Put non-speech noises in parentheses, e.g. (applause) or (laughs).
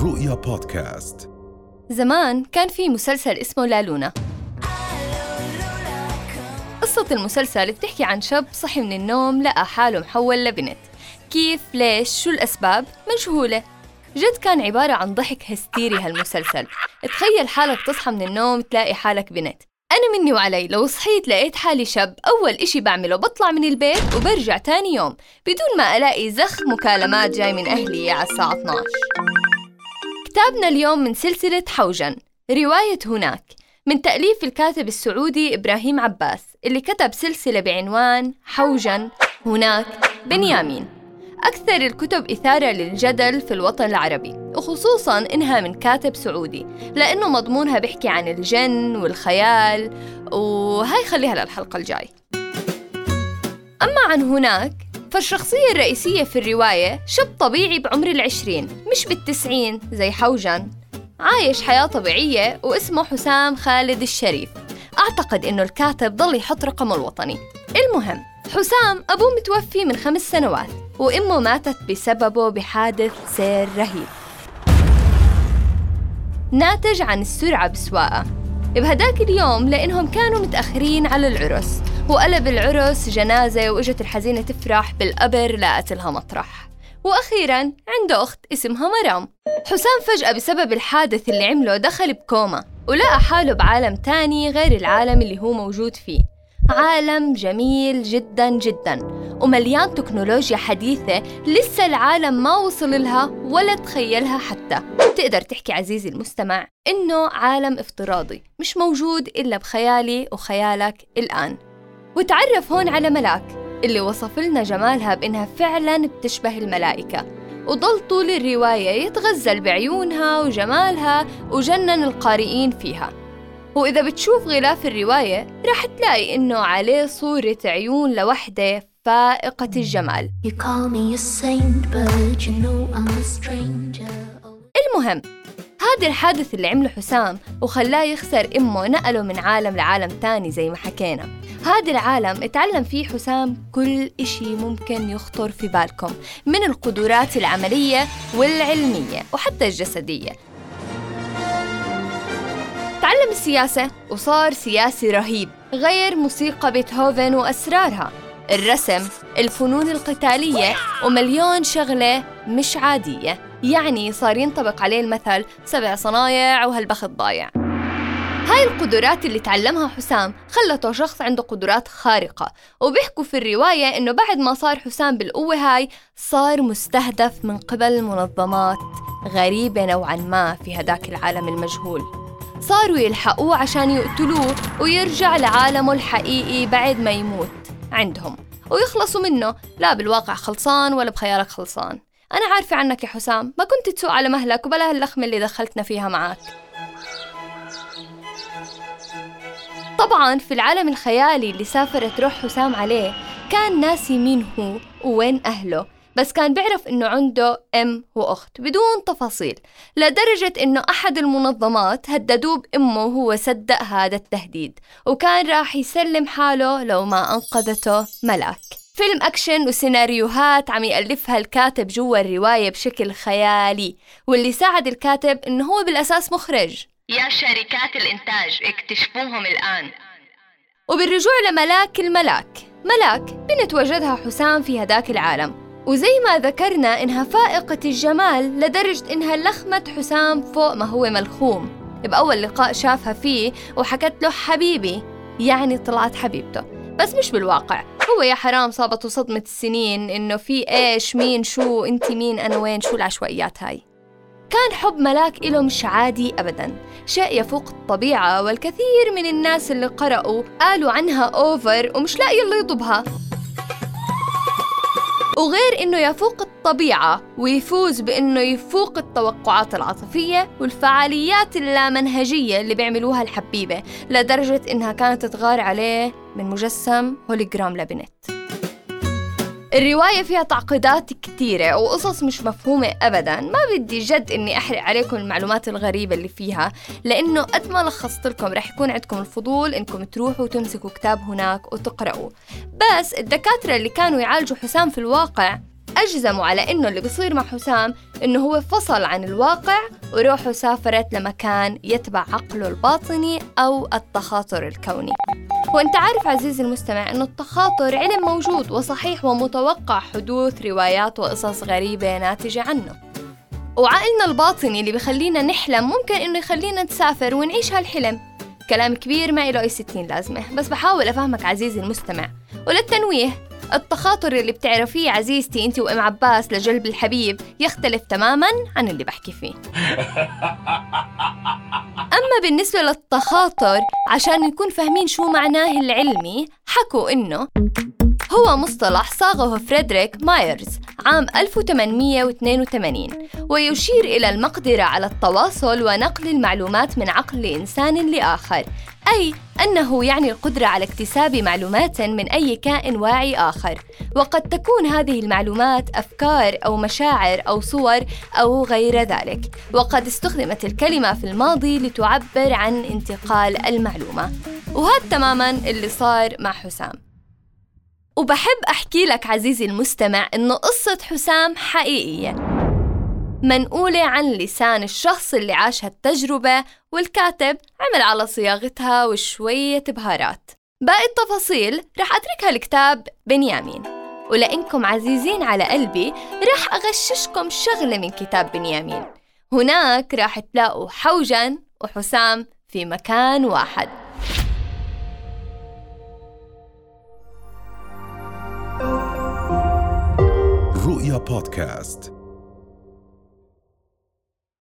الرؤيا بودكاست. زمان كان في مسلسل اسمه لالونا قصة المسلسل بتحكي عن شاب صحي من النوم لقى حاله محول لبنت. كيف؟ ليش؟ شو الأسباب؟ مجهولة جد كان عبارة عن ضحك هستيري هالمسلسل. تخيل حالك تصحى من النوم تلاقي حالك بنت. أنا مني وعلي لو صحيت لقيت حالي شاب أول إشي بعمله بطلع من البيت وبرجع تاني يوم بدون ما ألاقي زخ مكالمات جاي من أهلي على الساعة 12 كتابنا اليوم من سلسلة حوجن رواية هناك من تأليف الكاتب السعودي إبراهيم عباس اللي كتب سلسلة بعنوان حوجن هناك بنيامين. أكثر الكتب إثارة للجدل في الوطن العربي وخصوصا إنها من كاتب سعودي لأنه مضمونها بيحكي عن الجن والخيال وهاي خليها للحلقة الجاي. أما عن هناك فالشخصية الرئيسية في الرواية شاب طبيعي بعمر العشرين مش بالتسعين زي حوجن عايش حياة طبيعية واسمه حسام خالد الشريف. أعتقد إنه الكاتب ضل يحط رقمه الوطني. المهم حسام أبوه متوفي من خمس سنوات وأمه ماتت بسببه بحادث سير رهيب. ناتج عن السرعة بسواقة. بهداك اليوم لأنهم كانوا متأخرين على العرس. وقلب العرس جنازة وإجت الحزينة تفرح بالقبر لقت لها مطرح. وأخيرا عنده أخت اسمها مرام. حسام فجأة بسبب الحادث اللي عمله دخل بكوما ولقى حاله بعالم تاني غير العالم اللي هو موجود فيه. عالم جميل جدا جدا ومليان تكنولوجيا حديثة لسه العالم ما وصل لها ولا تخيلها حتى. تقدر تحكي عزيزي المستمع إنه عالم افتراضي مش موجود إلا بخيالي وخيالك الآن. وتعرف هون على ملاك اللي وصف لنا جمالها بإنها فعلا بتشبه الملائكة. وضل طول الرواية يتغزل بعيونها وجمالها وجنن القارئين فيها. وإذا بتشوف غلاف الرواية رح تلاقي إنه عليه صورة عيون لوحدة فائقة الجمال. You know. المهم هذا الحادث اللي عمله حسام وخلاه يخسر أمه نقله من عالم لعالم تاني زي ما حكينا. هذا العالم اتعلم فيه حسام كل إشي ممكن يخطر في بالكم من القدرات العملية والعلمية وحتى الجسدية. تعلم السياسة وصار سياسي رهيب غير موسيقى بيتهوفن وأسرارها. الرسم الفنون القتالية ومليون شغلة مش عادية. يعني صار ينطبق عليه المثل سبع صنايع وهالبخت ضايع. هاي القدرات اللي تعلمها حسام خلته شخص عنده قدرات خارقة. وبيحكوا في الرواية إنه بعد ما صار حسام بالقوة هاي صار مستهدف من قبل منظمات غريبة نوعا ما في هداك العالم المجهول. صاروا يلحقوه عشان يقتلوه ويرجع لعالمه الحقيقي بعد ما يموت. عندهم. ويخلصوا منه. لا بالواقع خلصان ولا بخيالك خلصان. أنا عارفة عنك يا حسام. ما كنت تسوق على مهلك وبلا هاللخمة اللي دخلتنا فيها معك طبعا في العالم الخيالي اللي سافرت روح حسام عليه كان ناسي مين هو ووين أهله. بس كان بيعرف إنه عنده أم وأخت بدون تفاصيل لدرجة إنه أحد المنظمات هددوه بأمه وهو صدق هذا التهديد وكان راح يسلم حاله لو ما أنقذته ملاك. فيلم أكشن وسيناريوهات عم يألفها الكاتب جوا الرواية بشكل خيالي واللي ساعد الكاتب إنه هو بالأساس مخرج. يا شركات الإنتاج اكتشفوهم الآن. وبالرجوع لملاك الملاك ملاك بنت وجدها حسام في هداك العالم. وزي ما ذكرنا إنها فائقة الجمال لدرجة إنها لخمت حسام فوق ما هو ملخوم. بأول لقاء شافها فيه وحكت له حبيبي يعني طلعت حبيبته. بس مش بالواقع هو يا حرام صابته صدمة السنين إنه في إيش مين شو أنت مين أنا وين شو العشوائيات هاي. كان حب ملاك إله مش عادي أبدا. شيء يفوق الطبيعة والكثير من الناس اللي قرأوا قالوا عنها أوفر ومش لاقي اللي يطبها وغير إنه يفوق الطبيعة ويفوز بإنه يفوق التوقعات العاطفية والفعاليات اللامنهجية اللي بيعملوها الحبيبة لدرجة إنها كانت تغار عليه من مجسم هوليجرام لبنت الرواية فيها تعقيدات كتيرة وقصص مش مفهومة أبدا. ما بدي جد إني أحرق عليكم المعلومات الغريبة اللي فيها لأنه قد ما لخصت لكم رح يكون عندكم الفضول إنكم تروحوا وتمسكوا كتاب هناك وتقرأوا. بس الدكاترة اللي كانوا يعالجوا حسام في الواقع أجزموا على إنه اللي بصير مع حسام إنه هو فصل عن الواقع وروحه سافرت لمكان يتبع عقله الباطني أو التخاطر الكوني. وأنت عارف عزيزي المستمع إنه التخاطر علم موجود وصحيح ومتوقع حدوث روايات وقصص غريبة ناتجة عنه. وعقلنا الباطني اللي بخلينا نحلم ممكن إنه يخلينا نسافر ونعيش هالحلم. كلام كبير ما له أي ستين لازمة. بس بحاول أفهمك عزيزي المستمع. وللتنويه التخاطر اللي بتعرفيه عزيزتي انت وام عباس لجلب الحبيب يختلف تماما عن اللي بحكي فيه. (laughs) أما بالنسبة للتخاطر عشان نكون فاهمين شو معناه العلمي حكوا إنه هو مصطلح صاغه فريدريك مايرز عام 1882 ويشير إلى المقدرة على التواصل ونقل المعلومات من عقل إنسان لآخر أي أنه يعني القدرة على اكتساب معلومات من أي كائن واعي آخر. وقد تكون هذه المعلومات أفكار أو مشاعر أو صور أو غير ذلك. وقد استخدمت الكلمة في الماضي لتعبر عن انتقال المعلومة. وهذا تماما اللي صار مع حسام. وبحب أحكي لك عزيزي المستمع إنه قصة حسام حقيقية. منقولة عن لسان الشخص اللي عاش هالتجربة والكاتب عمل على صياغتها وشوية بهارات. باقي التفاصيل رح أتركها لكتاب بنيامين. ولأنكم عزيزين على قلبي رح أغششكم شغلة من كتاب بنيامين. هناك راح تلاقوا حوجا وحسام في مكان واحد. رؤيا بودكاست